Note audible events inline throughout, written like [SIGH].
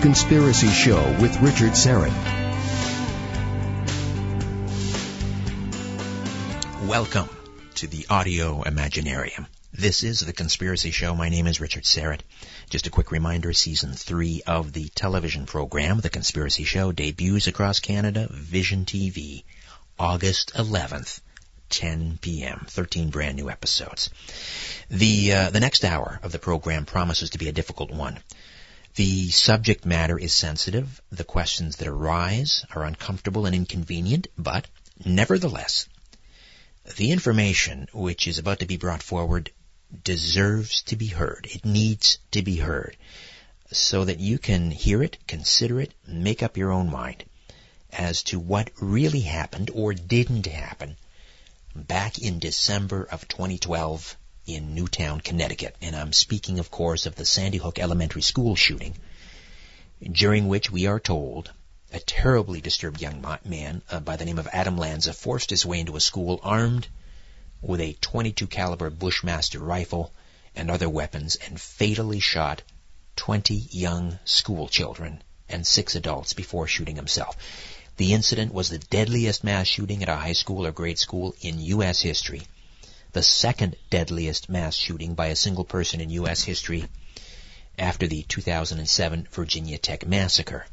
Conspiracy Show with Richard Syrett. Welcome to the Audio Imaginarium. This is The Conspiracy Show. My name is Richard Syrett. Just a quick reminder, season three of the television program, The Conspiracy Show, debuts across Canada, Vision TV, August 11th. 10 p.m. 13 brand new episodes. The uh, the next hour of the program promises to be a difficult one. The subject matter is sensitive. The questions that arise are uncomfortable and inconvenient, but nevertheless, the information which is about to be brought forward deserves to be heard. It needs to be heard so that you can hear it, consider it, make up your own mind as to what really happened or didn't happen back in December of 2012 in Newtown, Connecticut. And I'm speaking, of course, of the Sandy Hook Elementary School shooting, during which we are told a terribly disturbed young man uh, by the name of Adam Lanza forced his way into a school armed with a 22 caliber Bushmaster rifle and other weapons and fatally shot 20 young school children and six adults before shooting himself. The incident was the deadliest mass shooting at a high school or grade school in U.S. history. The second deadliest mass shooting by a single person in U.S. history after the 2007 Virginia Tech massacre.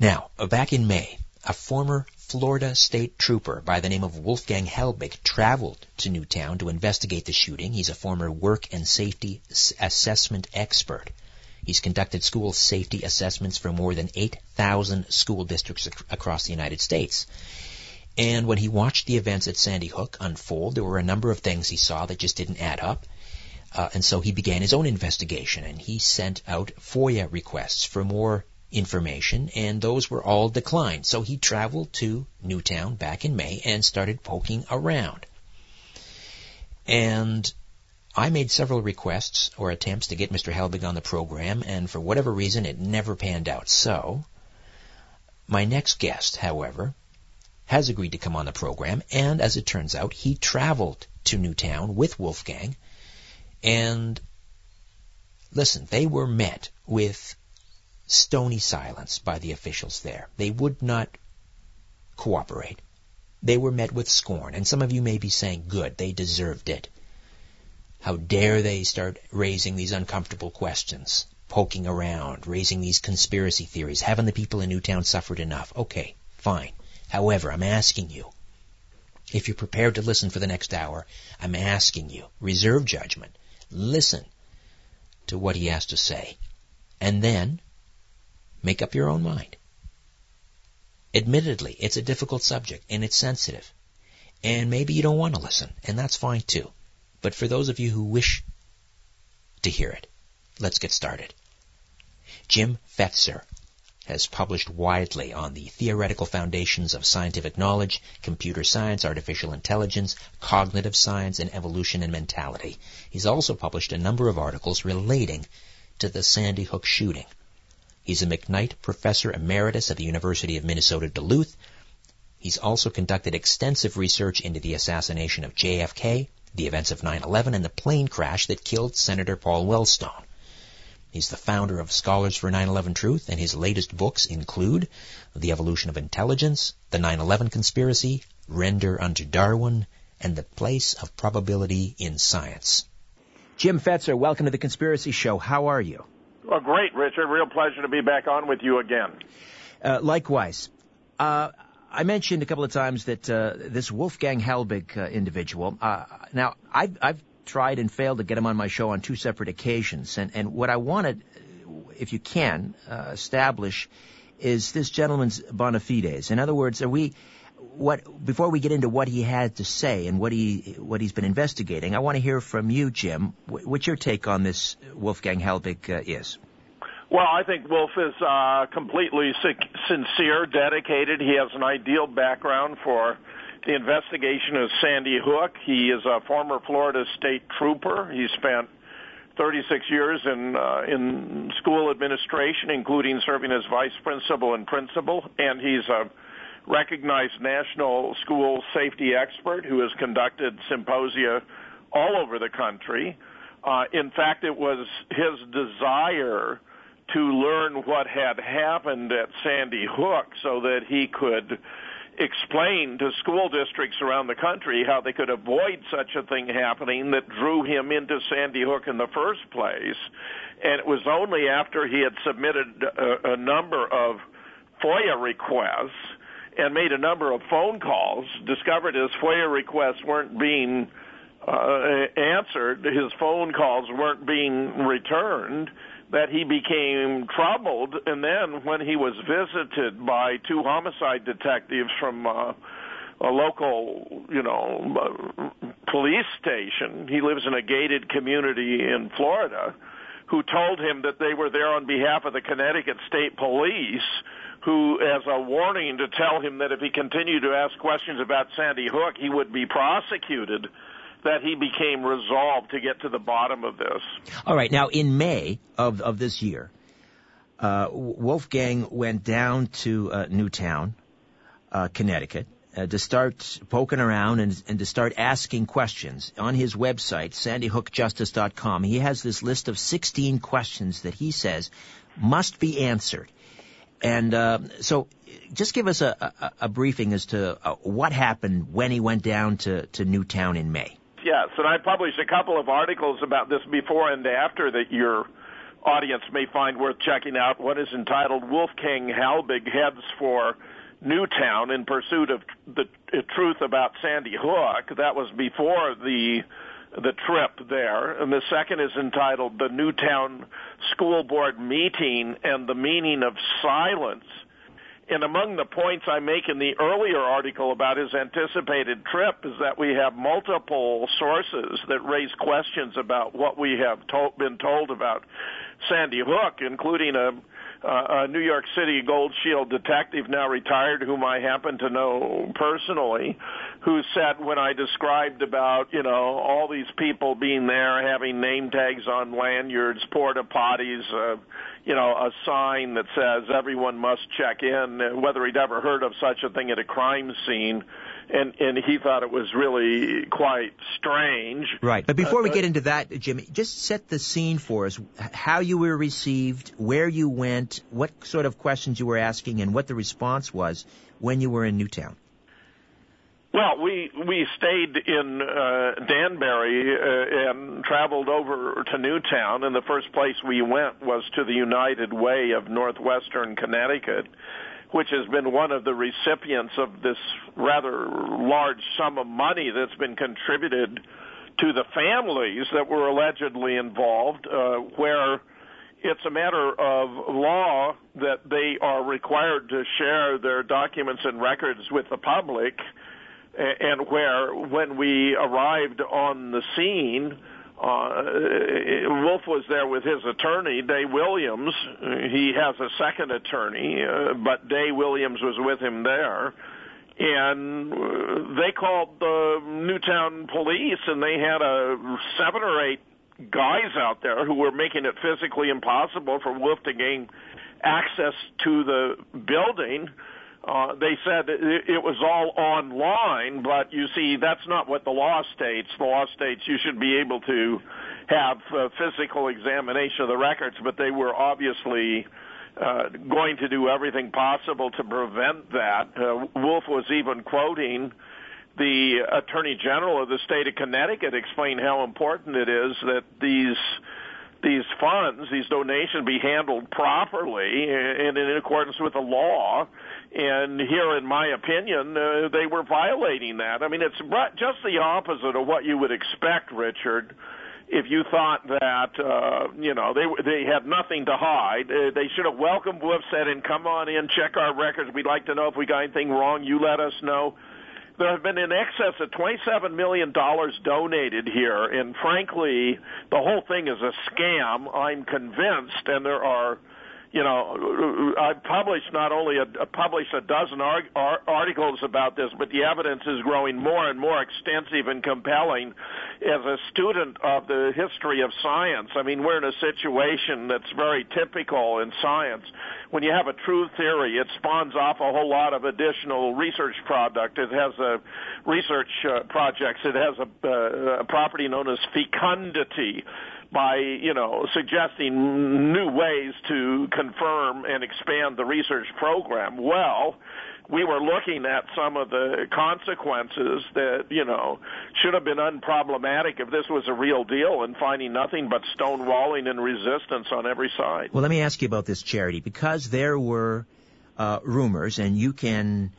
Now, back in May, a former Florida state trooper by the name of Wolfgang Halbig traveled to Newtown to investigate the shooting. He's a former work and safety assessment expert. He's conducted school safety assessments for more than 8,000 school districts ac- across the United States. And when he watched the events at Sandy Hook unfold, there were a number of things he saw that just didn't add up. Uh, and so he began his own investigation and he sent out FOIA requests for more information and those were all declined. So he traveled to Newtown back in May and started poking around. And I made several requests or attempts to get Mr. Halbig on the program, and for whatever reason, it never panned out. So, my next guest, however, has agreed to come on the program, and as it turns out, he traveled to Newtown with Wolfgang, and listen, they were met with stony silence by the officials there. They would not cooperate. They were met with scorn, and some of you may be saying, good, they deserved it. How dare they start raising these uncomfortable questions, poking around, raising these conspiracy theories? Haven't the people in Newtown suffered enough? Okay, fine. However, I'm asking you, if you're prepared to listen for the next hour, I'm asking you, reserve judgment. Listen to what he has to say. And then, make up your own mind. Admittedly, it's a difficult subject and it's sensitive. And maybe you don't want to listen, and that's fine too. But for those of you who wish to hear it, let's get started. Jim Fetzer has published widely on the theoretical foundations of scientific knowledge, computer science, artificial intelligence, cognitive science, and evolution and mentality. He's also published a number of articles relating to the Sandy Hook shooting. He's a McKnight Professor Emeritus at the University of Minnesota Duluth. He's also conducted extensive research into the assassination of JFK the events of 9-11 and the plane crash that killed Senator Paul Wellstone. He's the founder of Scholars for 9-11 Truth, and his latest books include The Evolution of Intelligence, The 9-11 Conspiracy, Render Unto Darwin, and The Place of Probability in Science. Jim Fetzer, welcome to the Conspiracy Show. How are you? Well, great, Richard. Real pleasure to be back on with you again. Uh, likewise. Uh, I mentioned a couple of times that uh, this Wolfgang Halbig uh, individual. Uh, now, I've, I've tried and failed to get him on my show on two separate occasions, and and what I wanted, if you can, uh, establish is this gentleman's bona fides. In other words, are we what before we get into what he had to say and what he what he's been investigating? I want to hear from you, Jim. What your take on this Wolfgang Halbig uh, is? Well, I think Wolf is uh, completely sincere, dedicated. He has an ideal background for the investigation of Sandy Hook. He is a former Florida state trooper. He spent 36 years in uh, in school administration, including serving as vice principal and principal, and he's a recognized national school safety expert who has conducted symposia all over the country Uh, in fact, it was his desire to learn what had happened at Sandy Hook so that he could explain to school districts around the country how they could avoid such a thing happening that drew him into Sandy Hook in the first place. And it was only after he had submitted a, a number of FOIA requests and made a number of phone calls, discovered his FOIA requests weren't being uh, answered, his phone calls weren't being returned, that he became troubled. And then when he was visited by two homicide detectives from uh, a local, you know, police station, he lives in a gated community in Florida, who told him that they were there on behalf of the Connecticut State Police who, as a warning to tell him that if he continued to ask questions about Sandy Hook, he would be prosecuted that he became resolved to get to the bottom of this. All right. Now, in May of, of this year, uh, Wolfgang went down to uh, Newtown, uh, Connecticut, uh, to start poking around and, and to start asking questions. On his website, sandyhookjustice.com, he has this list of 16 questions that he says must be answered. And uh, so just give us a, a, a briefing as to uh, what happened when he went down to, to Newtown in May. Yes, and I published a couple of articles about this before and after that your audience may find worth checking out. One is entitled Wolfgang Halbig Heads for Newtown in Pursuit of the Truth About Sandy Hook. That was before the the trip there. And the second is entitled The Newtown School Board Meeting and the Meaning of Silence and among the points I make in the earlier article about his anticipated trip is that we have multiple sources that raise questions about what we have to- been told about Sandy Hook, including a, a New York City Gold Shield detective now retired, whom I happen to know personally, who said when I described about you know all these people being there having name tags on lanyards, porta potties. Uh, you know, a sign that says everyone must check in, whether he'd ever heard of such a thing at a crime scene. And, and he thought it was really quite strange. Right. But before uh, we get into that, Jimmy, just set the scene for us. How you were received, where you went, what sort of questions you were asking, and what the response was when you were in Newtown. Well, we we stayed in uh, Danbury uh, and traveled over to Newtown, and the first place we went was to the United Way of Northwestern Connecticut, which has been one of the recipients of this rather large sum of money that's been contributed to the families that were allegedly involved, uh, where it's a matter of law that they are required to share their documents and records with the public and where when we arrived on the scene, uh, Wolf was there with his attorney, Day Williams. He has a second attorney, uh, but Day Williams was with him there. And they called the Newtown police, and they had a seven or eight guys out there who were making it physically impossible for Wolf to gain access to the building uh, they said it, was all online, but you see, that's not what the law states. The law states you should be able to have a physical examination of the records, but they were obviously uh, going to do everything possible to prevent that. Uh, Wolf was even quoting the Attorney General of the state of Connecticut explain how important it is that these these funds, these donations, be handled properly and in accordance with the law and here, in my opinion, uh, they were violating that. I mean, it's just the opposite of what you would expect, Richard. If you thought that, uh, you know, they they had nothing to hide, uh, they should have welcomed Wolf, said, "And come on in, check our records. We'd like to know if we got anything wrong. You let us know." There have been in excess of $27 million donated here, and frankly, the whole thing is a scam. I'm convinced, and there are you know, I've published not only a, published a dozen ar- ar- articles about this, but the evidence is growing more and more extensive and compelling. As a student of the history of science, I mean, we're in a situation that's very typical in science. When you have a true theory, it spawns off a whole lot of additional research product. It has a research uh, projects. It has a, uh, a property known as fecundity by you know suggesting new ways to confirm and expand the research program. Well, we were looking at some of the consequences that you know should have been unproblematic if this was a real deal, and finding nothing but stonewalling and resistance on every side. Well, let me ask you about this charity because there were uh, rumors, and you can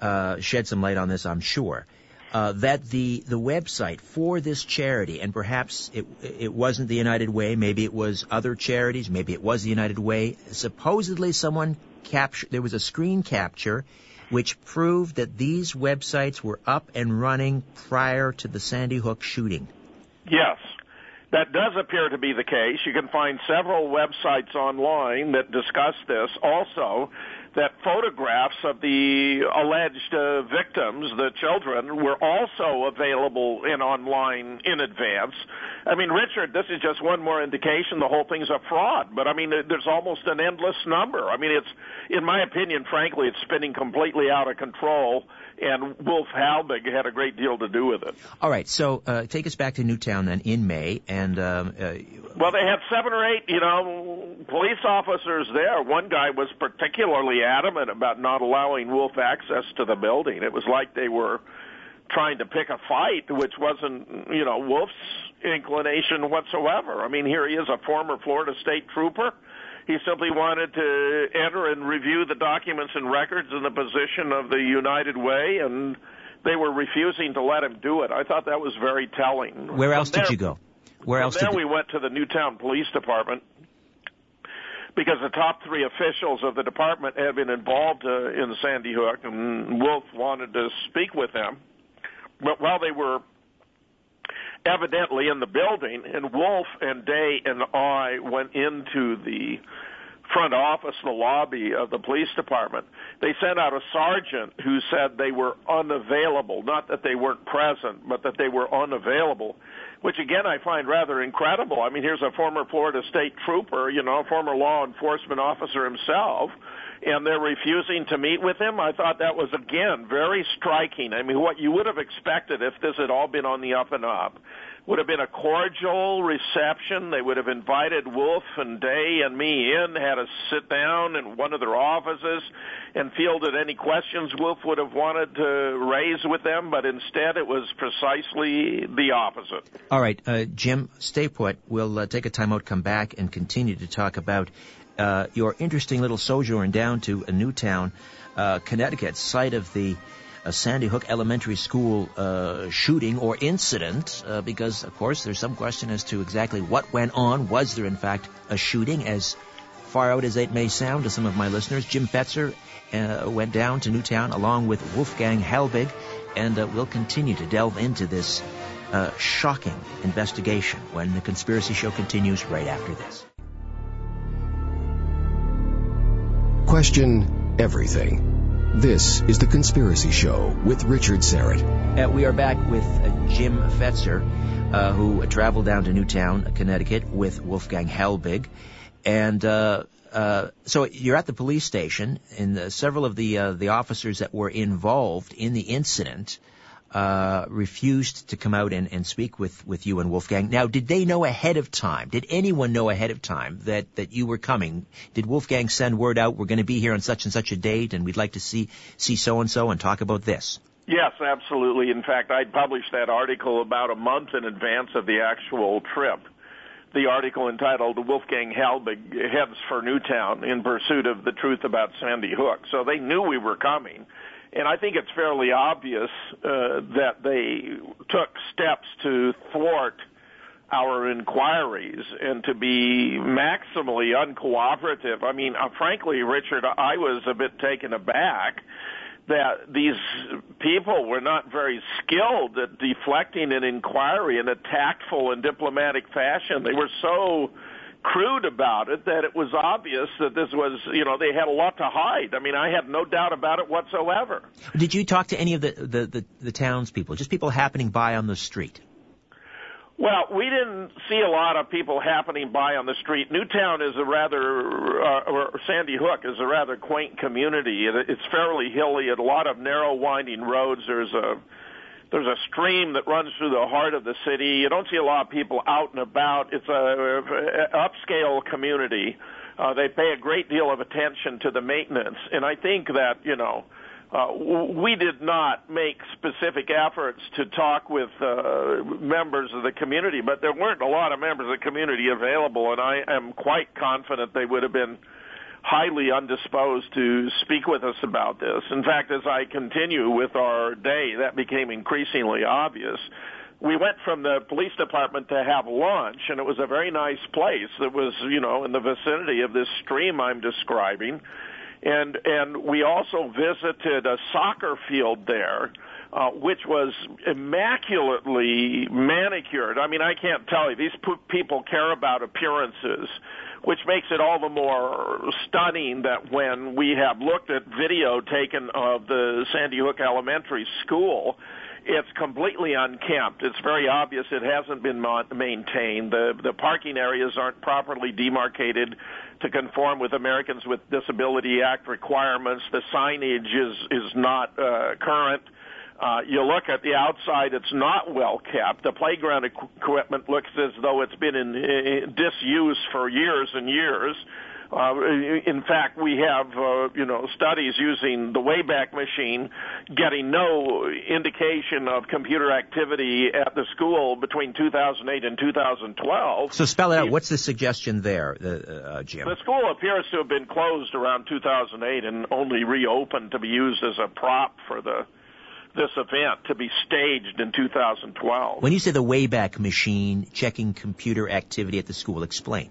uh, shed some light on this, I'm sure uh, that the the website for this charity, and perhaps it it wasn't the United Way, maybe it was other charities, maybe it was the United Way. Supposedly, someone captured. There was a screen capture, which proved that these websites were up and running prior to the Sandy Hook shooting. Yes. That does appear to be the case. You can find several websites online that discuss this. Also, that photographs of the alleged uh, victims, the children, were also available in online in advance. I mean, Richard, this is just one more indication the whole thing's a fraud. But I mean, there's almost an endless number. I mean, it's, in my opinion, frankly, it's spinning completely out of control and Wolf Halbig had a great deal to do with it. All right, so uh, take us back to Newtown then in May, and um, uh, well, they had seven or eight, you know, police officers there. One guy was particularly adamant about not allowing Wolf access to the building. It was like they were trying to pick a fight, which wasn't, you know, Wolf's inclination whatsoever. I mean, here he is, a former Florida State trooper. He simply wanted to enter and review the documents and records in the position of the United Way, and they were refusing to let him do it. I thought that was very telling. Where else did you go? Where else? Then did we went to the Newtown Police Department because the top three officials of the department had been involved uh, in Sandy Hook, and Wolf wanted to speak with them. But while they were evidently in the building, and Wolf and Day and I went into the front office, the lobby of the police department. They sent out a sergeant who said they were unavailable, not that they weren't present, but that they were unavailable which again I find rather incredible. I mean, here's a former Florida state trooper, you know, former law enforcement officer himself, and they're refusing to meet with him. I thought that was again very striking. I mean, what you would have expected if this had all been on the up and up would have been a cordial reception. They would have invited Wolf and Day and me in, had us sit down in one of their offices, and fielded any questions Wolf would have wanted to raise with them. But instead, it was precisely the opposite. All right, uh, Jim, stay put. We'll uh, take a timeout, come back, and continue to talk about uh, your interesting little sojourn down to a Newtown, uh, Connecticut, site of the a Sandy Hook Elementary School uh, shooting or incident, uh, because of course there's some question as to exactly what went on. Was there in fact a shooting? As far out as it may sound to some of my listeners, Jim Fetzer uh, went down to Newtown along with Wolfgang Halbig, and uh, we'll continue to delve into this uh, shocking investigation when the Conspiracy Show continues right after this. Question everything. This is The Conspiracy Show with Richard Syrett. Uh, we are back with uh, Jim Fetzer, uh, who traveled down to Newtown, Connecticut with Wolfgang Halbig. And uh, uh, so you're at the police station, and several of the the officers that were involved in the incident uh, refused to come out and, and speak with, with you and Wolfgang. Now, did they know ahead of time? Did anyone know ahead of time that, that you were coming? Did Wolfgang send word out, we're going to be here on such and such a date and we'd like to see, see so and so and talk about this? Yes, absolutely. In fact, I'd published that article about a month in advance of the actual trip. The article entitled Wolfgang Halbig Heads for Newtown in Pursuit of the Truth About Sandy Hook. So they knew we were coming and I think it's fairly obvious uh, that they took steps to thwart our inquiries and to be maximally uncooperative. I mean, uh, frankly, Richard, I was a bit taken aback that these people were not very skilled at deflecting an inquiry in a tactful and diplomatic fashion. They were so crude about it that it was obvious that this was, you know, they had a lot to hide. I mean, I had no doubt about it whatsoever. Did you talk to any of the the the, the townspeople, just people happening by on the street? Well, we didn't see a lot of people happening by on the street. Newtown is a rather, uh, or Sandy Hook is a rather quaint community. It, It's fairly hilly, a lot of narrow, winding roads. There's a there's a stream that runs through the heart of the city. You don't see a lot of people out and about. It's a, upscale community. Uh, they pay a great deal of attention to the maintenance, and I think that you know uh, we did not make specific efforts to talk with uh, members of the community, but there weren't a lot of members of the community available, and I am quite confident they would have been highly undisposed to speak with us about this. In fact, as I continue with our day, that became increasingly obvious. We went from the police department to have lunch, and it was a very nice place. that was, you know, in the vicinity of this stream I'm describing and and we also visited a soccer field there. Uh, which was immaculately manicured. I mean, I can't tell you. These people care about appearances, which makes it all the more stunning that when we have looked at video taken of the Sandy Hook Elementary School, it's completely unkempt. It's very obvious it hasn't been maintained. The the parking areas aren't properly demarcated to conform with Americans with Disability Act requirements. The signage is is not uh, current. Uh, you look at the outside; it's not well kept. The playground equipment looks as though it's been in, in disuse for years and years. Uh, in fact, we have uh, you know studies using the Wayback Machine, getting no indication of computer activity at the school between 2008 and 2012. So spell it out. What's the suggestion there, uh, uh, Jim? The school appears to have been closed around 2008 and only reopened to be used as a prop for the this event to be staged in 2012. When you say the Wayback Machine checking computer activity at the school, explain.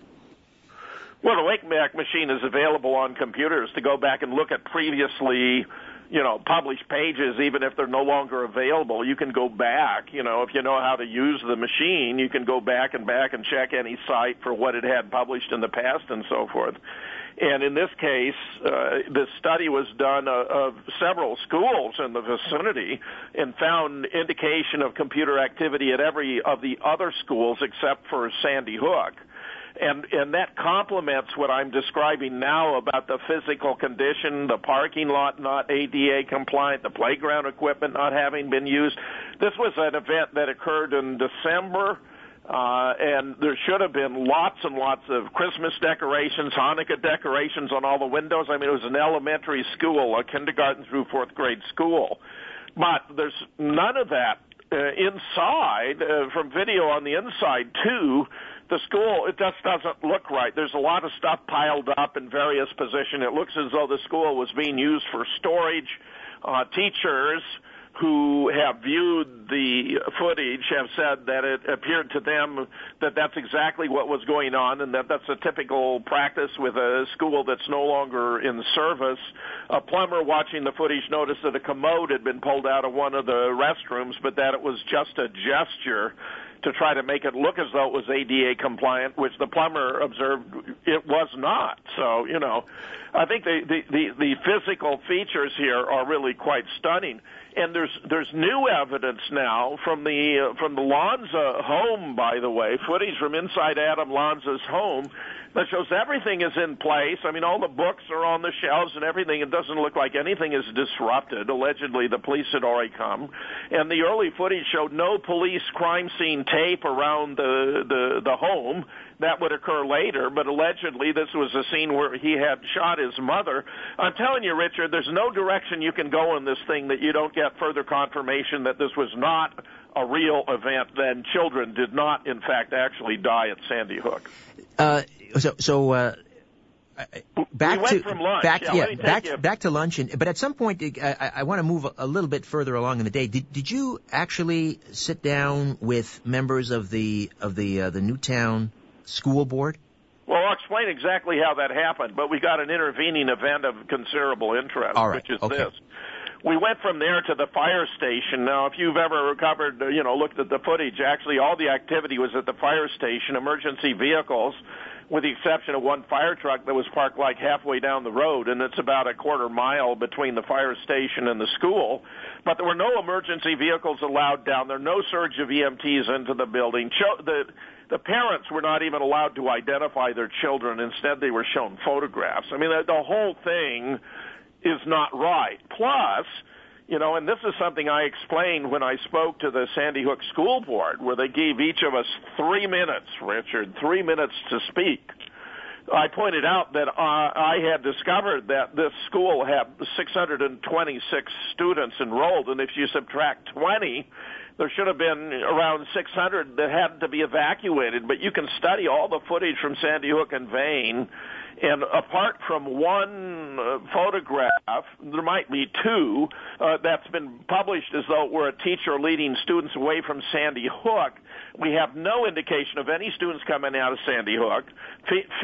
Well, the Wayback Machine is available on computers to go back and look at previously, you know, published pages, even if they're no longer available. You can go back, you know, if you know how to use the machine, you can go back and back and check any site for what it had published in the past and so forth. And in this case, uh, the study was done uh, of several schools in the vicinity and found indication of computer activity at every of the other schools except for Sandy Hook and and that complements what I'm describing now about the physical condition, the parking lot not ADA compliant, the playground equipment not having been used. This was an event that occurred in December. Uh, and there should have been lots and lots of Christmas decorations, Hanukkah decorations on all the windows. I mean, it was an elementary school, a kindergarten through fourth grade school. But there's none of that uh, inside, uh, from video on the inside, too the school it just doesn't look right. There's a lot of stuff piled up in various positions. It looks as though the school was being used for storage. Uh, teachers who have viewed the footage have said that it appeared to them that that's exactly what was going on and that that's a typical practice with a school that's no longer in service. A plumber watching the footage noticed that a commode had been pulled out of one of the restrooms, but that it was just a gesture to try to make it look as though it was ADA compliant, which the plumber observed it was not. So, you know, I think the, the, the, the physical features here are really quite stunning. And there's there's new evidence now from the uh, from the Lanza home, by the way, footage from inside Adam Lanza's home that shows everything is in place. I mean, all the books are on the shelves and everything. It doesn't look like anything is disrupted. Allegedly, the police had already come, and the early footage showed no police crime scene tape around the the the home. That would occur later, but allegedly this was a scene where he had shot his mother. I'm telling you, Richard, there's no direction you can go in this thing that you don't get further confirmation that this was not a real event. Then children did not, in fact, actually die at Sandy Hook. Uh, so, so uh, back we to back, yeah, yeah back you. back to lunch. And, but at some point, I, I want to move a little bit further along in the day. Did, did you actually sit down with members of the of the uh, the Newtown school board? Well, I'll explain exactly how that happened. But we got an intervening event of considerable interest, right. which is okay. this we went from there to the fire station. Now, if you've ever covered, you know, looked at the footage, actually all the activity was at the fire station. Emergency vehicles with the exception of one fire truck that was parked like halfway down the road, and it's about a quarter mile between the fire station and the school. But there were no emergency vehicles allowed down there, no surge of EMTs into the building. The, the parents were not even allowed to identify their children. Instead, they were shown photographs. I mean, the, the whole thing is not right. Plus, you know, and this is something I explained when I spoke to the Sandy Hook School Board, where they gave each of us three minutes, Richard, three minutes to speak. I pointed out that uh, I had discovered that this school had 626 students enrolled, and if you subtract 20, there should have been around 600 that had to be evacuated. But you can study all the footage from Sandy Hook and vain and apart from one uh, photograph, there might be two uh, that's been published as though it were a teacher leading students away from Sandy Hook. We have no indication of any students coming out of Sandy Hook.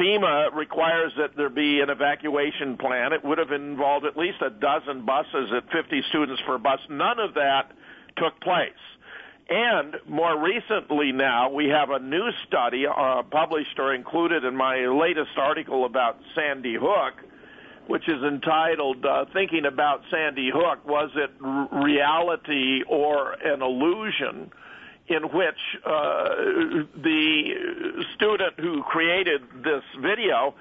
FEMA requires that there be an evacuation plan. It would have involved at least a dozen buses at 50 students per bus. None of that took place. And more recently now, we have a new study uh, published or included in my latest article about Sandy Hook, which is entitled uh, Thinking About Sandy Hook Was It R- Reality or an Illusion? in which uh, the student who created this video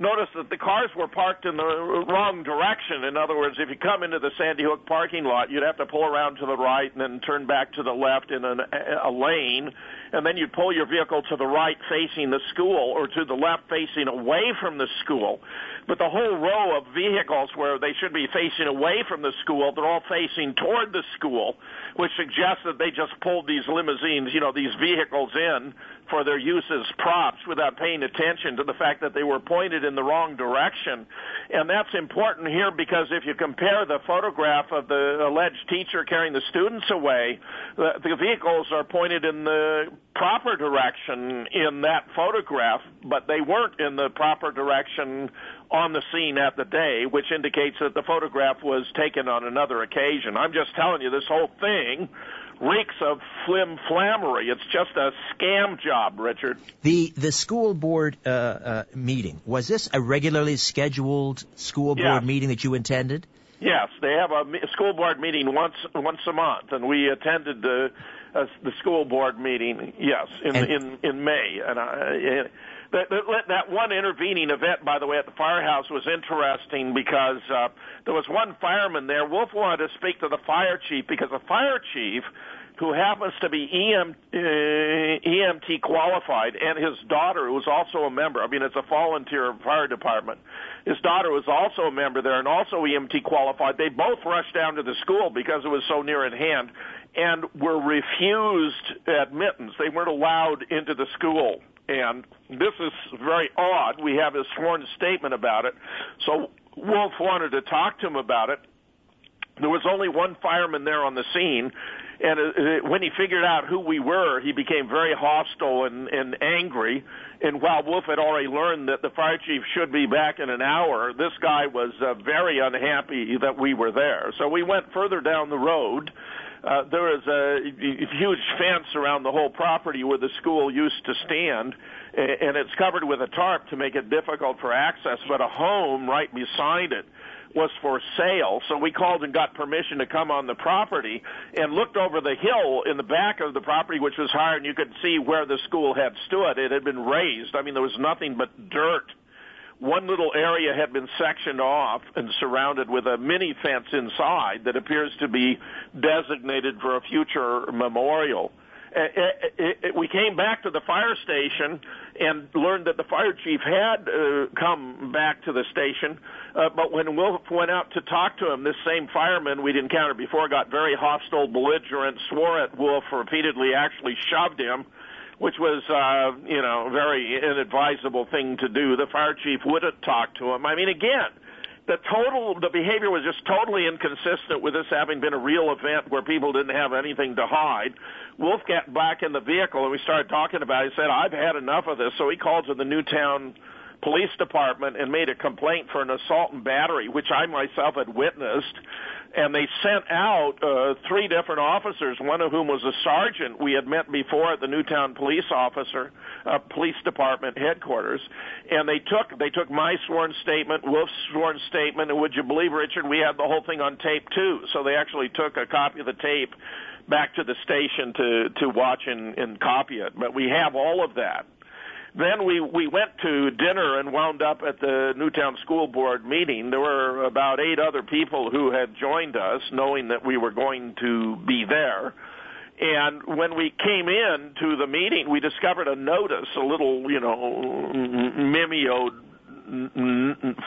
notice that the cars were parked in the wrong direction. In other words, if you come into the Sandy Hook parking lot, you'd have to pull around to the right and then turn back to the left in an, a lane, and then you'd pull your vehicle to the right facing the school or to the left facing away from the school. But the whole row of vehicles where they should be facing away from the school, they're all facing toward the school, which suggests that they just pulled these limousines, you know, these vehicles in for their use as props without paying attention to the fact that they were pointed in the wrong direction. And that's important here because if you compare the photograph of the alleged teacher carrying the students away, the, the vehicles are pointed in the proper direction in that photograph, but they weren't in the proper direction on the scene at the day, which indicates that the photograph was taken on another occasion. I'm just telling you, this whole thing reeks of flim flammery. It's just a scam job, Richard. The the school board uh, uh, meeting was this a regularly scheduled school board meeting that you attended? Yes, they have a school board meeting once once a month, and we attended the uh, the school board meeting. Yes, in and, in in May, and I, that, that one intervening event, by the way, at the firehouse was interesting because uh, there was one fireman there. Wolf wanted to speak to the fire chief because the fire chief, who happens to be EM, uh, EMT qualified, and his daughter, who's also a member. I mean, it's a volunteer fire department. His daughter was also a member there and also EMT qualified. They both rushed down to the school because it was so near at hand and were refused admittance. They weren't allowed into the school and this is very odd. We have a sworn statement about it. So Wolf wanted to talk to him about it. There was only one fireman there on the scene, and when he figured out who we were, he became very hostile and, and angry. And while Wolf had already learned that the fire chief should be back in an hour, this guy was uh, very unhappy that we were there. So we went further down the road uh, there is a huge fence around the whole property where the school used to stand, and it's covered with a tarp to make it difficult for access, but a home right beside it was for sale. So we called and got permission to come on the property and looked over the hill in the back of the property, which was higher, and you could see where the school had stood. It had been raised. I mean, there was nothing but dirt one little area had been sectioned off and surrounded with a mini fence inside that appears to be designated for a future memorial. We came back to the fire station and learned that the fire chief had uh, come back to the station, uh, but when Wolf went out to talk to him, this same fireman we'd encountered before got very hostile, belligerent, swore at Wolf repeatedly, actually shoved him which was, uh, you know, a very inadvisable thing to do. The fire chief would have talked to him. I mean, again, the total, the behavior was just totally inconsistent with this having been a real event where people didn't have anything to hide. Wolf got back in the vehicle and we started talking about it. He said, I've had enough of this. So he called to the Newtown police department and made a complaint for an assault and battery, which I myself had witnessed. And they sent out uh, three different officers, one of whom was a sergeant we had met before at the Newtown Police Officer uh, Police Department headquarters. And they took they took my sworn statement, Wolf's sworn statement, and would you believe, Richard, we had the whole thing on tape too. So they actually took a copy of the tape back to the station to to watch and, and copy it. But we have all of that. Then we we went to dinner and wound up at the Newtown School Board meeting. There were about eight other people who had joined us, knowing that we were going to be there. And when we came in to the meeting, we discovered a notice, a little, you know, mimeoed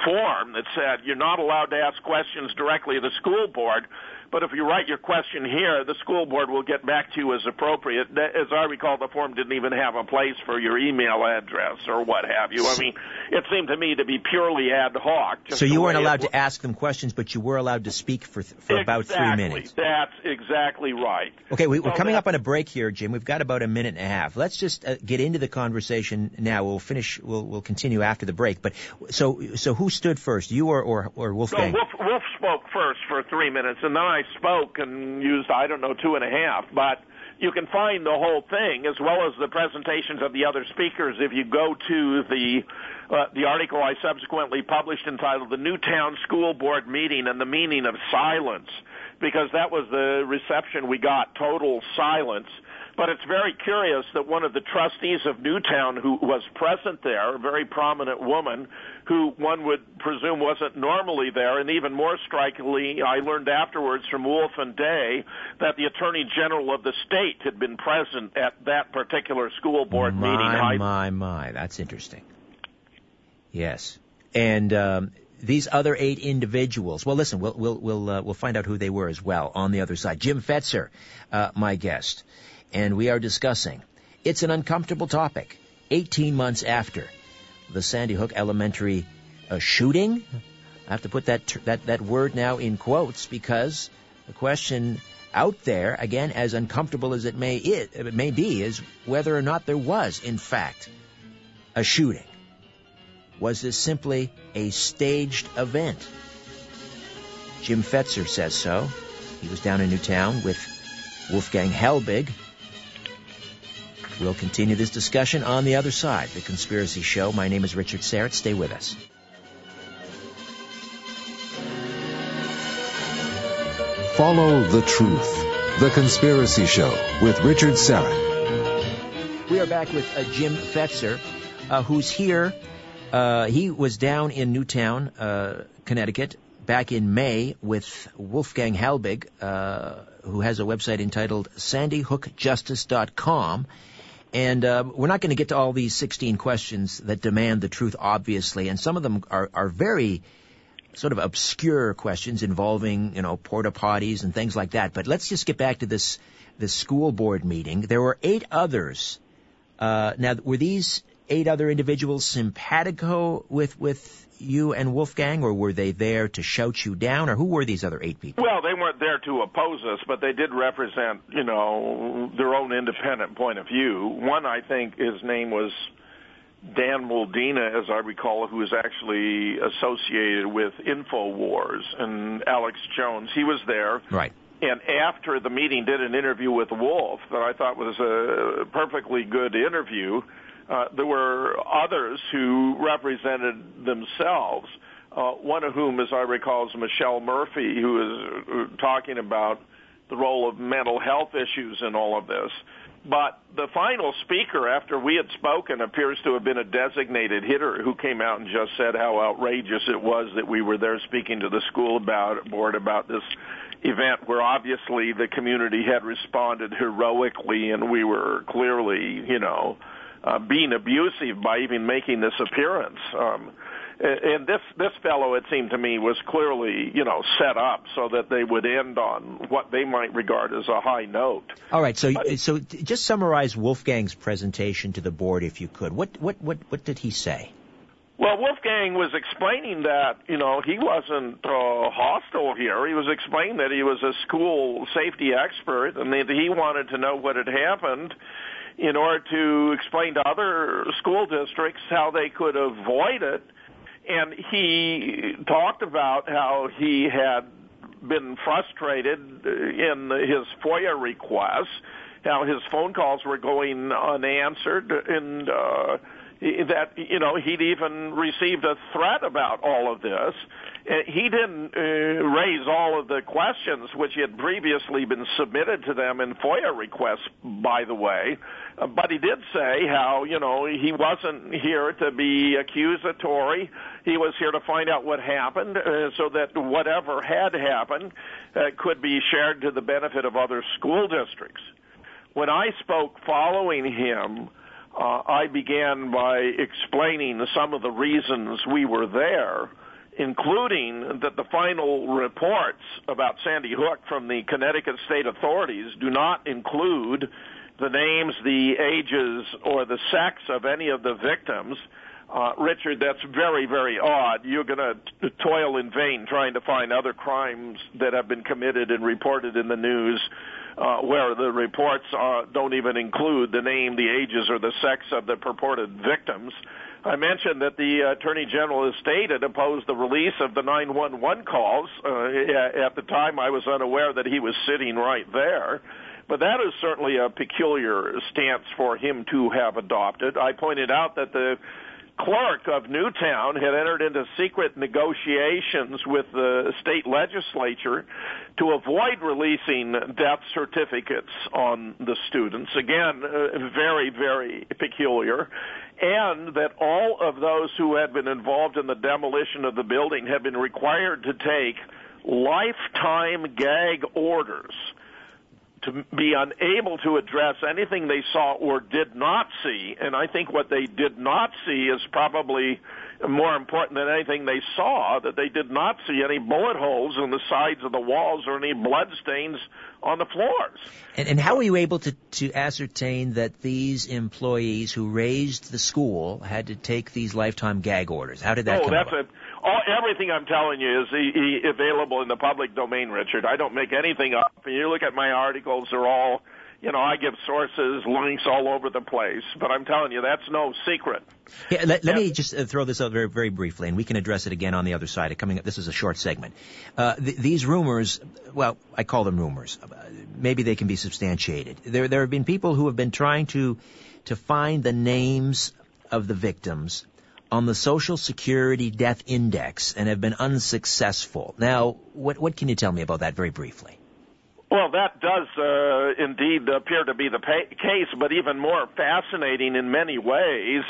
form that said you're not allowed to ask questions directly to the school board, but if you write your question here, the school board will get back to you as appropriate. As I recall, the form didn't even have a place for your email address or what have you. I mean, it seemed to me to be purely ad hoc. So you weren't allowed to ask them questions, but you were allowed to speak for, for exactly. about three minutes. That's exactly right. Okay, we, are coming up on a break here, Jim. We've got about a minute and a half. Let's just uh, get into the conversation now. We'll finish. We'll, we'll continue after the break. But so so who stood first, you or or, or Wolfgang? So Wolf, Wolf spoke first for three minutes, and then I spoke and used, I don't know, two and a half. But you can find the whole thing as well as the presentations of the other speakers if you go to the uh, the article I subsequently published entitled "The Newtown School Board Meeting and the Meaning of Silence," because that was the reception we got: total silence. But it's very curious that one of the trustees of Newtown, who was present there, a very prominent woman, who one would presume wasn't normally there, and even more strikingly, I learned afterwards from Wolf and Day that the Attorney General of the state had been present at that particular school board my, meeting. My, my, my, that's interesting. Yes, and um, these other eight individuals. Well, listen, we'll we'll we'll uh, we'll find out who they were as well on the other side. Jim Fetzer, uh, my guest, and we are discussing. It's an uncomfortable topic. 18 months after the Sandy Hook Elementary uh, shooting. I have to put that that that word now in quotes because the question out there, again, as uncomfortable as it may it, may be, is whether or not there was, in fact, a shooting. Was this simply a staged event? Jim Fetzer says so. He was down in Newtown with Wolfgang Halbig, We'll continue this discussion on the other side. The Conspiracy Show. My name is Richard Syrett. Stay with us. Follow the truth. The Conspiracy Show with Richard Syrett. We are back with uh, Jim Fetzer, uh, who's here. Uh, he was down in Newtown, uh, Connecticut, back in May with Wolfgang Halbig, uh, who has a website entitled sandyhookjustice.com. And uh, we're not going to get to all these 16 questions that demand the truth, obviously, and some of them are, are very sort of obscure questions involving, you know, porta potties and things like that. But let's just get back to this this school board meeting. There were eight others. Uh, now, were these eight other individuals simpatico with with you and Wolfgang, or were they there to shout you down, or who were these other eight people? Well, they weren't there to oppose us, but they did represent, you know, their own independent point of view. One, I think, his name was Dan Muldina, as I recall, who was actually associated with Infowars, and Alex Jones. He was there. Right. And after the meeting, did an interview with Wolf that I thought was a perfectly good interview uh, there were others who represented themselves. Uh, one of whom, as I recall, is Michelle Murphy, who is talking about the role of mental health issues in all of this. But the final speaker, after we had spoken, appears to have been a designated hitter who came out and just said how outrageous it was that we were there speaking to the school about board about this event where obviously the community had responded heroically and we were clearly, you know, uh, being abusive by even making this appearance. Um, and this this fellow, it seemed to me, was clearly you know set up so that they would end on what they might regard as a high note. All right, so so just summarize Wolfgang's presentation to the board, if you could. What what what what did he say? Well, Wolfgang was explaining that you know he wasn't uh, hostile here. He was explaining that he was a school safety expert and that he wanted to know what had happened in order to explain to other school districts how they could avoid it. And he talked about how he had been frustrated in his FOIA requests, how his phone calls were going unanswered, and uh, that you know he'd even received a threat about all of this. Uh, he didn't uh, raise all of the questions which had previously been submitted to them in FOIA requests, by the way. Uh, but he did say how you know he wasn't here to be accusatory. He was here to find out what happened, uh, so that whatever had happened uh, could be shared to the benefit of other school districts. When I spoke following him I began by explaining some of the reasons we were there, including that the final reports about Sandy Hook from the Connecticut state authorities do not include the names, the ages, or the sex of any of the victims. Uh, Richard, that's very, very odd. You're going to toil in vain trying to find other crimes that have been committed and reported in the news uh, where the reports uh, don't even include the name, the ages, or the sex of the purported victims. I mentioned that the Attorney General of State had opposed the release of the 911 calls. Uh, at the time, I was unaware that he was sitting right there. But that is certainly a peculiar stance for him to have adopted. I pointed out that the clerk of Newtown had entered into secret negotiations with the state legislature to avoid releasing death certificates on the students. Again, uh, very, very peculiar. And that all of those who had been involved in the demolition of the building had been required to take lifetime gag orders to be unable to address anything they saw or did not see. And I think what they did not see is probably more important than anything they saw, that they did not see any bullet holes in the sides of the walls or any blood stains on the floors. And, and how were you able to, to ascertain that these employees who razed the school had to take these lifetime gag orders? How did that oh, come that's about? All, everything I'm telling you is e- e- available in the public domain, Richard. I don't make anything up. You look at my articles; they're all, you know, I give sources, links all over the place. But I'm telling you, that's no secret. Yeah, let, let me just uh, throw this out very, very briefly, and we can address it again on the other side. Coming up, this is a short segment. Uh, th- these rumors, well, I call them rumors. Maybe they can be substantiated. There, there have been people who have been trying to to find the names of the victims on the Social Security Death Index and have been unsuccessful. Now, what, what can you tell me about that very briefly? Well, that does uh, indeed appear to be the case, but even more fascinating in many ways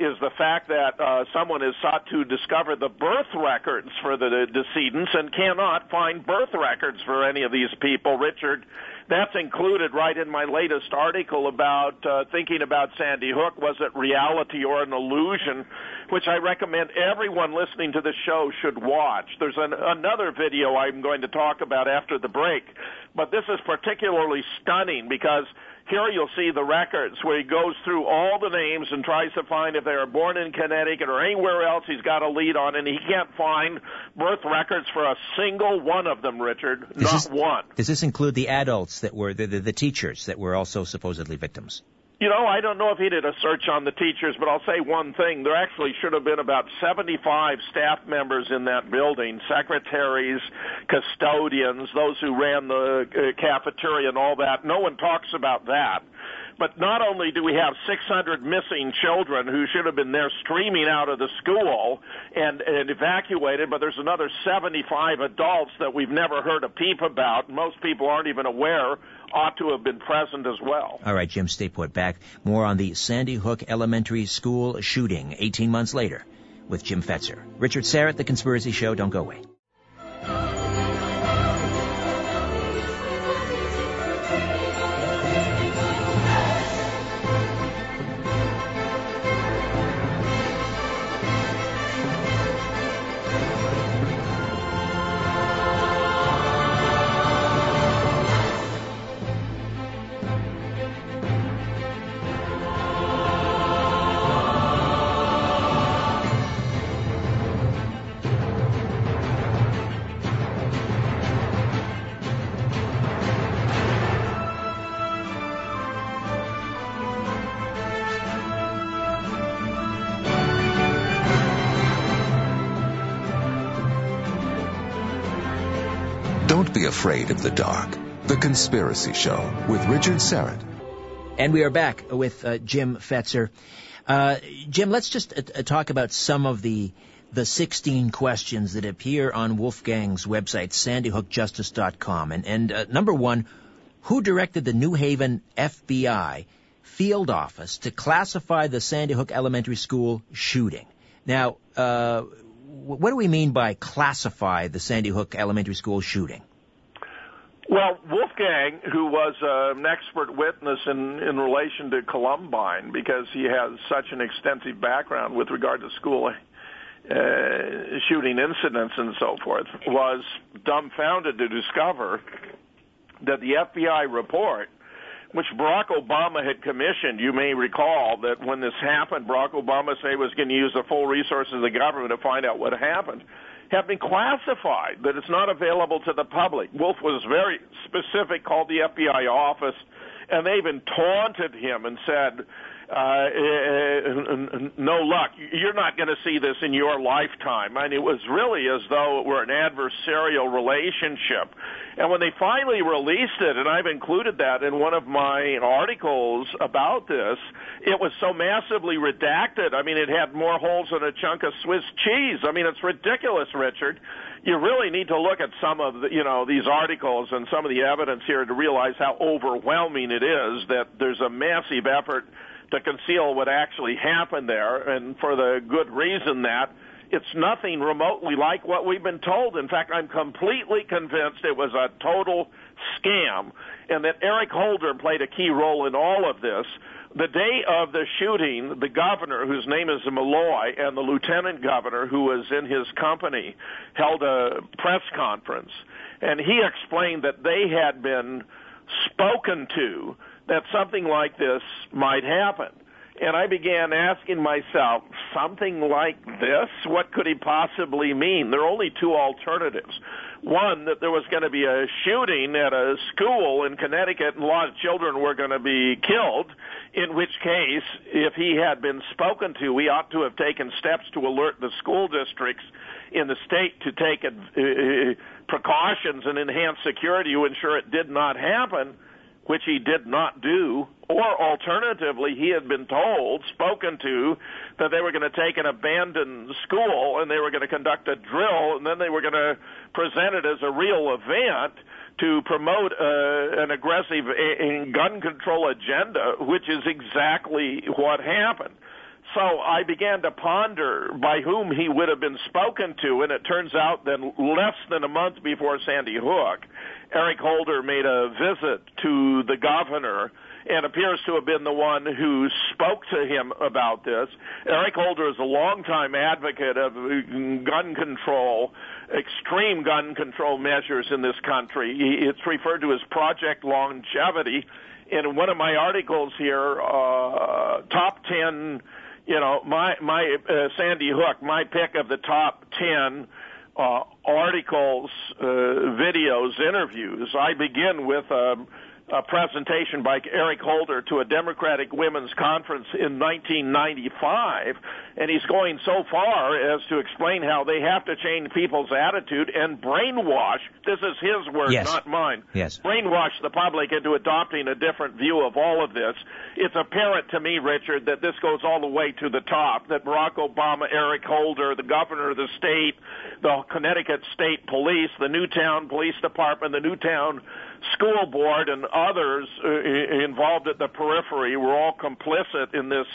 is the fact that uh, someone has sought to discover the birth records for the decedents and cannot find birth records for any of these people. Richard, that's included right in my latest article about uh, thinking about Sandy Hook. Was it reality or an illusion? Which I recommend everyone listening to the show should watch. There's an, another video I'm going to talk about after the break, but this is particularly stunning because here you'll see the records where he goes through all the names and tries to find if they were born in Connecticut or anywhere else he's got a lead on, and he can't find birth records for a single one of them, Richard. Does Not this, one. Does this include the adults that were the, the, the teachers that were also supposedly victims? You know, I don't know if he did a search on the teachers, but I'll say one thing. There actually should have been about 75 staff members in that building, secretaries, custodians, those who ran the uh, cafeteria and all that. No one talks about that. But not only do we have 600 missing children who should have been there streaming out of the school and, and evacuated, but there's another 75 adults that we've never heard a peep about. Most people aren't even aware ought to have been present as well. All right, Jim, stay put. Back more on the Sandy Hook Elementary School shooting 18 months later with Jim Fetzer. Richard Syrett, The Conspiracy Show. Don't go away. Afraid of the dark. The Conspiracy Show with Richard Syrett. And we are back with uh, Jim Fetzer. Uh, Jim, let's just uh, uh talk about some of the the 16 questions that appear on Wolfgang's website, sandyhookjustice.com. And, and uh, number one, who directed the New Haven FBI field office to classify the Sandy Hook Elementary School shooting? Now, uh, what do we mean by classify the Sandy Hook Elementary School shooting? Well, Wolfgang, who was uh, an expert witness in, in relation to Columbine, because he has such an extensive background with regard to school uh, shooting incidents and so forth, was dumbfounded to discover that the FBI report which Barack Obama had commissioned. You may recall that when this happened, Barack Obama said he was going to use the full resources of the government to find out what happened. Have been classified, that it's not available to the public. Wolf was very specific, called the FBI office, and they even taunted him and said, uh, no luck. You're not going to see this in your lifetime. And it was really as though it were an adversarial relationship. And when they finally released it, and I've included that in one of my articles about this, it was so massively redacted. I mean, it had more holes than a chunk of Swiss cheese. I mean, it's ridiculous, Richard you really need to look at some of the, you know these articles and some of the evidence here to realize how overwhelming it is that there's a massive effort to conceal what actually happened there, and for the good reason that it's nothing remotely like what we've been told. In fact, I'm completely convinced it was a total scam, and that Eric Holder played a key role in all of this. The day of the shooting, the governor, whose name is Malloy, and the lieutenant governor, who was in his company, held a press conference, and he explained that they had been spoken to that something like this might happen. And I began asking myself, something like this? What could he possibly mean? There are only two alternatives. One, that there was going to be a shooting at a school in Connecticut and a lot of children were going to be killed, in which case, if he had been spoken to, we ought to have taken steps to alert the school districts in the state to take uh, precautions and enhance security to ensure it did not happen which he did not do, or alternatively, he had been told, spoken to, that they were going to take an abandoned school and they were going to conduct a drill and then they were going to present it as a real event to promote uh, an aggressive uh, gun control agenda, which is exactly what happened. So I began to ponder by whom he would have been spoken to, and it turns out that less than a month before Sandy Hook, Eric Holder made a visit to the governor and appears to have been the one who spoke to him about this. Eric Holder is a longtime advocate of gun control, extreme gun control measures in this country. It's referred to as Project Longevity. In one of my articles here, uh, top 10, you know, my, my, uh, Sandy Hook, my pick of the top 10 uh, articles, uh, videos, interviews. I begin with um, a presentation by Eric Holder to a Democratic Women's Conference in 1995, and he's going so far as to explain how they have to change people's attitude and brainwash. This is his word, yes. not mine. Yes. Brainwash the public into adopting a different view of all of this. It's apparent to me, Richard, that this goes all the way to the top. That Barack Obama, Eric Holder, the governor of the state, the Connecticut State Police, the Newtown Police Department, the Newtown school board and others uh, involved at the periphery were all complicit in this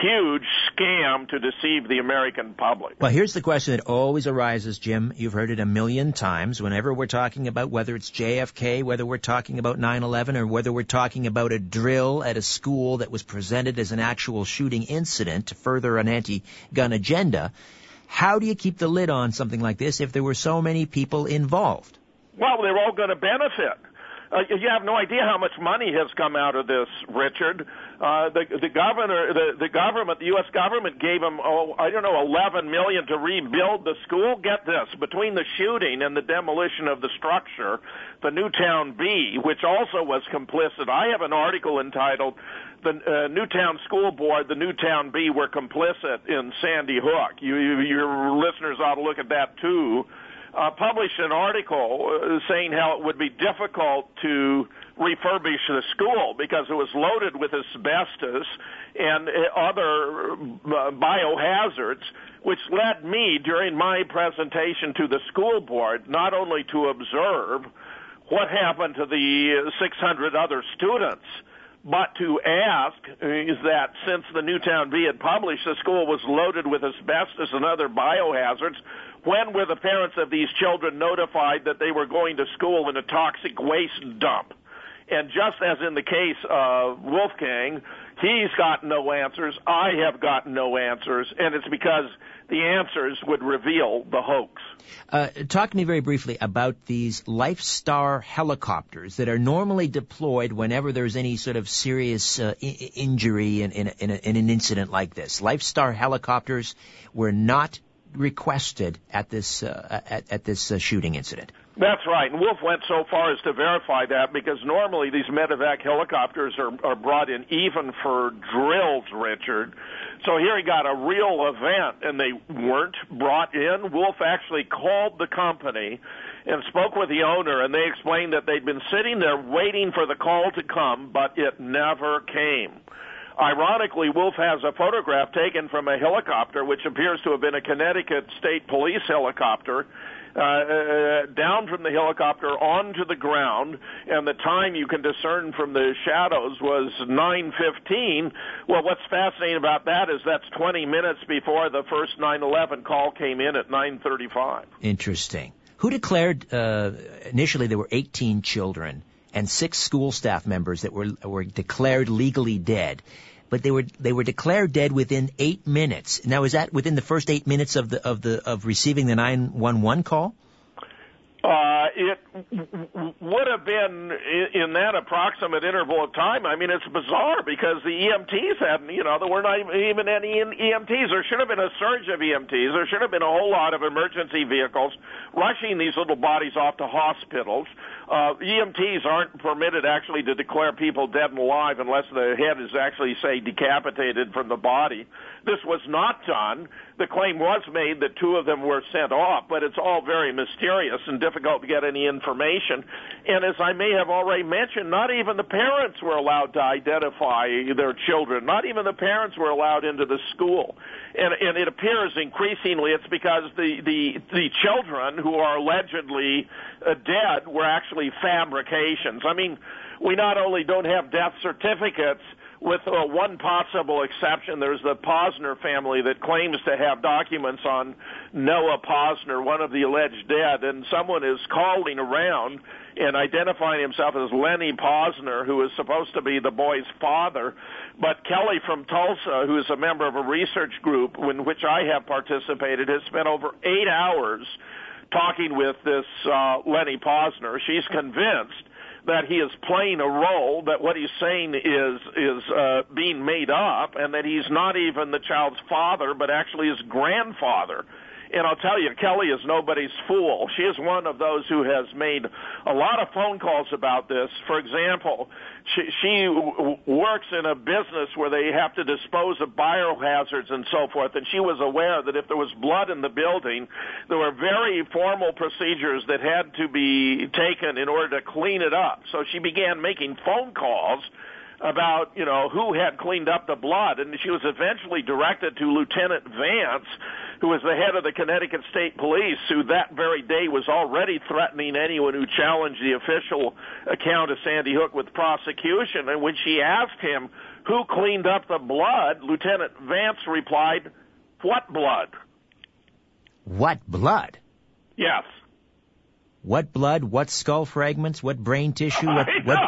huge scam to deceive the American public. Well, here's the question that always arises, Jim. You've heard it a million times whenever we're talking about whether it's JFK, whether we're talking about 9-11, or whether we're talking about a drill at a school that was presented as an actual shooting incident to further an anti-gun agenda. How do you keep the lid on something like this if there were so many people involved? Well, they're all going to benefit. Uh, you have no idea how much money has come out of this, Richard. Uh, the the governor, the the government, the U.S. government gave him, oh, I don't know, 11 million to rebuild the school. Get this: between the shooting and the demolition of the structure, the Newtown Bee, which also was complicit. I have an article entitled "The uh, Newtown School Board, the Newtown Bee were complicit in Sandy Hook." You, you, your listeners ought to look at that too uh, published an article uh, saying how it would be difficult to refurbish the school because it was loaded with asbestos and uh, other uh, biohazards, which led me during my presentation to the school board not only to observe what happened to the 600 other students, but to ask is that since the Newtown Bee had published the school was loaded with asbestos and other biohazards, when were the parents of these children notified that they were going to school in a toxic waste dump? And just as in the case of Wolfgang, he's got no answers. I have got no answers, and it's because the answers would reveal the hoax. Uh, talk to me very briefly about these LifeStar helicopters that are normally deployed whenever there's any sort of serious uh, I- injury in, in, in, in, an incident like this. LifeStar helicopters were not requested at this uh, at, at, this uh, shooting incident. That's right. And Wolf went so far as to verify that because normally these medevac helicopters are, are brought in even for drills, Richard. So here he got a real event and they weren't brought in. Wolf actually called the company and spoke with the owner and they explained that they'd been sitting there waiting for the call to come, but it never came. Ironically, Wolf has a photograph taken from a helicopter, which appears to have been a Connecticut State Police helicopter, uh, uh, down from the helicopter onto the ground, and the time you can discern from the shadows was 9:15. Well, what's fascinating about that is that's 20 minutes before the first 9/11 call came in at 9:35. Interesting. Who declared uh, initially there were 18 children and six school staff members that were were declared legally dead but they were they were declared dead within eight minutes. Now, is that within the first eight minutes of the of the of receiving the nine one one call? Uh, it would have been in that approximate interval of time. I mean, it's bizarre because the EMTs hadn't, you know, there were not even any EMTs. There should have been a surge of EMTs. There should have been a whole lot of emergency vehicles rushing these little bodies off to hospitals. Uh, EMTs aren't permitted actually to declare people dead and alive unless the head is actually, say, decapitated from the body. This was not done. The claim was made that two of them were sent off, but it's all very mysterious and difficult to get any information. And as I may have already mentioned, not even the parents were allowed to identify their children. Not even the parents were allowed into the school. And, and it appears increasingly it's because the, the, the children who are allegedly uh, dead were actually fabrications. I mean, we not only don't have death certificates, with uh, one possible exception. There's the Pozner family that claims to have documents on Noah Pozner, one of the alleged dead, and someone is calling around and identifying himself as Lenny Pozner, who is supposed to be the boy's father. But Kelly from Tulsa, who is a member of a research group in which I have participated, has spent over eight hours talking with this uh, Lenny Pozner. She's convinced that he is playing a role, that what he's saying is is uh, being made up, and that he's not even the child's father, but actually his grandfather. And I'll tell you, Kelly is nobody's fool. She is one of those who has made a lot of phone calls about this. For example, she, she works in a business where they have to dispose of biohazards and so forth, and she was aware that if there was blood in the building, there were very formal procedures that had to be taken in order to clean it up. So she began making phone calls about you know who had cleaned up the blood, and she was eventually directed to Lieutenant Vance, who was the head of the Connecticut State Police, who that very day was already threatening anyone who challenged the official account of Sandy Hook with prosecution. And when she asked him who cleaned up the blood, Lieutenant Vance replied, "What blood?" What blood? Yes. What blood? What skull fragments? What brain tissue? [LAUGHS] What, what...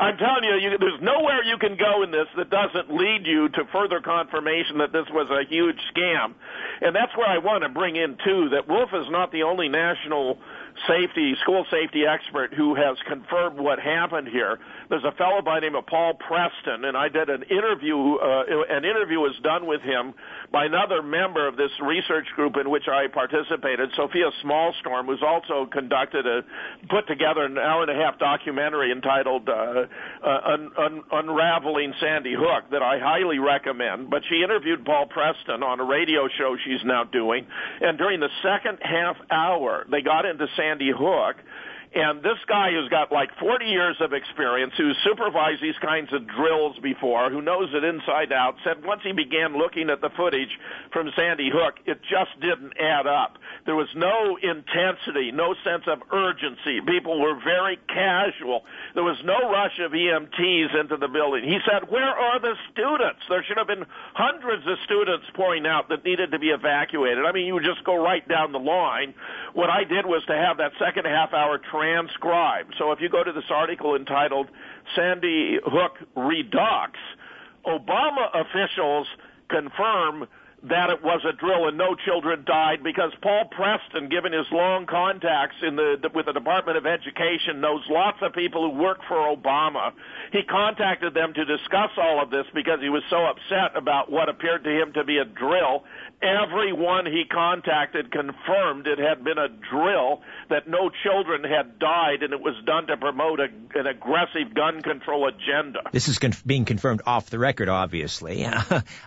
I'm telling you, you, there's nowhere you can go in this that doesn't lead you to further confirmation that this was a huge scam. And that's where I want to bring in, too, that Wolf is not the only national safety, school safety expert who has confirmed what happened here. There's a fellow by the name of Paul Preston, and I did an interview. Uh, an interview was done with him by another member of this research group in which I participated, Sophia Smallstorm, who's also conducted a put together an hour and a half documentary entitled uh, uh, Un- Un- "Unraveling Sandy Hook" that I highly recommend. But she interviewed Paul Preston on a radio show she's now doing, and during the second half hour, they got into Sandy Hook and this guy who's got like 40 years of experience, who's supervised these kinds of drills before, who knows it inside out, said once he began looking at the footage from Sandy Hook, it just didn't add up. There was no intensity, no sense of urgency. People were very casual. There was no rush of EMTs into the building. He said, Where are the students? There should have been hundreds of students pouring out that needed to be evacuated. I mean, you would just go right down the line. What I did was to have that second half hour transcribed. So if you go to this article entitled Sandy Hook Redux, Obama officials confirm that it was a drill and no children died because Paul Preston, given his long contacts in the with the Department of Education, knows lots of people who work for Obama. He contacted them to discuss all of this because he was so upset about what appeared to him to be a drill. Everyone he contacted confirmed it had been a drill, that no children had died, and it was done to promote a, an aggressive gun control agenda. This is conf- being confirmed off the record, obviously. [LAUGHS] uh,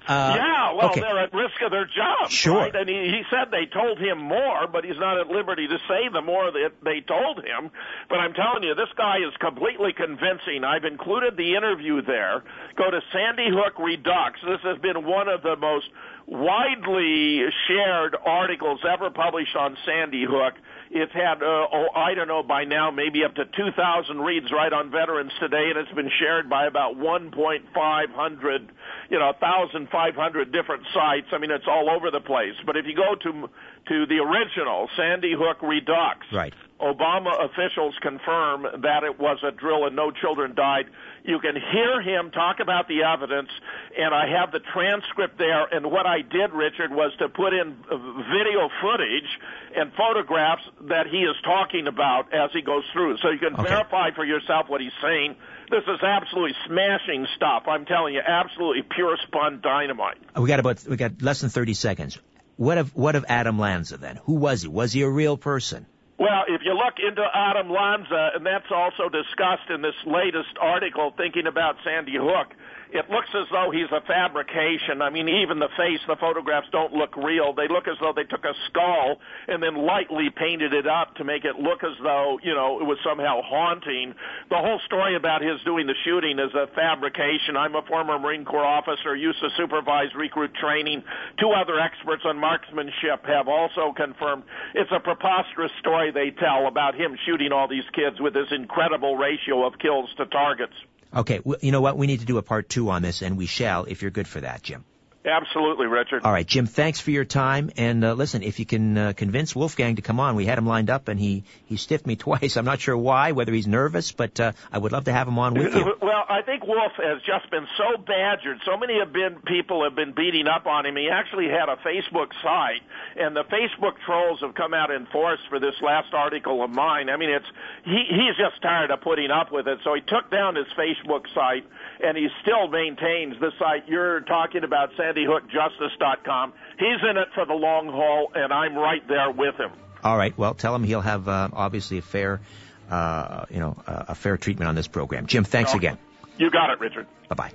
yeah, well, okay. they're at risk of their jobs. Sure. Right? And he, he said they told him more, but he's not at liberty to say the more that they told him. But I'm telling you, this guy is completely convincing. I've included the interview there. Go to Sandy Hook Redux. This has been one of the most widely shared articles ever published on Sandy Hook. It's had, uh, oh, I don't know, by now maybe up to 2,000 reads right on Veterans Today, and it's been shared by about 1.500, you know, 1,500 different sites. I mean, it's all over the place. But if you go to to the original Sandy Hook Redux, right. Obama officials confirm that it was a drill and no children died. You can hear him talk about the evidence, and I have the transcript there. And what I did, Richard, was to put in video footage and photographs that he is talking about as he goes through, so you can okay. verify for yourself what he's saying. This is absolutely smashing stuff. I'm telling you, absolutely pure spun dynamite. We got about we got less than 30 seconds. What of what of Adam Lanza then? Who was he? Was he a real person? Well, if you look into Adam Lanza, and that's also discussed in this latest article, thinking about Sandy Hook, it looks as though he's a fabrication. I mean, even the face, the photographs don't look real. They look as though they took a skull and then lightly painted it up to make it look as though, you know, it was somehow haunting. The whole story about his doing the shooting is a fabrication. I'm a former Marine Corps officer, used to supervise recruit training. Two other experts on marksmanship have also confirmed it's a preposterous story they tell about him shooting all these kids with this incredible ratio of kills to targets. Okay, you know what? We need to do a part two on this, and we shall if you're good for that, Jim. Absolutely, Richard. All right, Jim. Thanks for your time. And uh, listen, if you can uh, convince Wolfgang to come on, we had him lined up, and he he stiffed me [LAUGHS] twice. I'm not sure why, whether he's nervous, but uh, I would love to have him on with you. [LAUGHS] Well, I think Wolf has just been so badgered. So many have been people have been beating up on him. He actually had a Facebook site, and the Facebook trolls have come out in force for this last article of mine. I mean, it's he he's just tired of putting up with it, so he took down his Facebook site and he still maintains the site you're talking about, SandyHookJustice.com. He's in it for the long haul, and I'm right there with him. All right. Well, tell him he'll have uh, obviously a fair, uh, you know, uh, a fair treatment on this program. Jim, thanks No. again. You got it, Richard. Bye bye.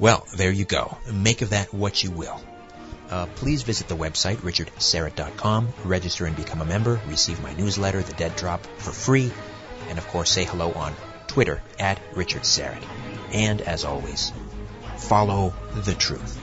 Well, there you go. Make of that what you will. Uh, please visit the website, richardsyrett.com, register and become a member, receive my newsletter, The Dead Drop, for free, and of course say hello on Twitter at Richard Syrett. And as always, follow the truth.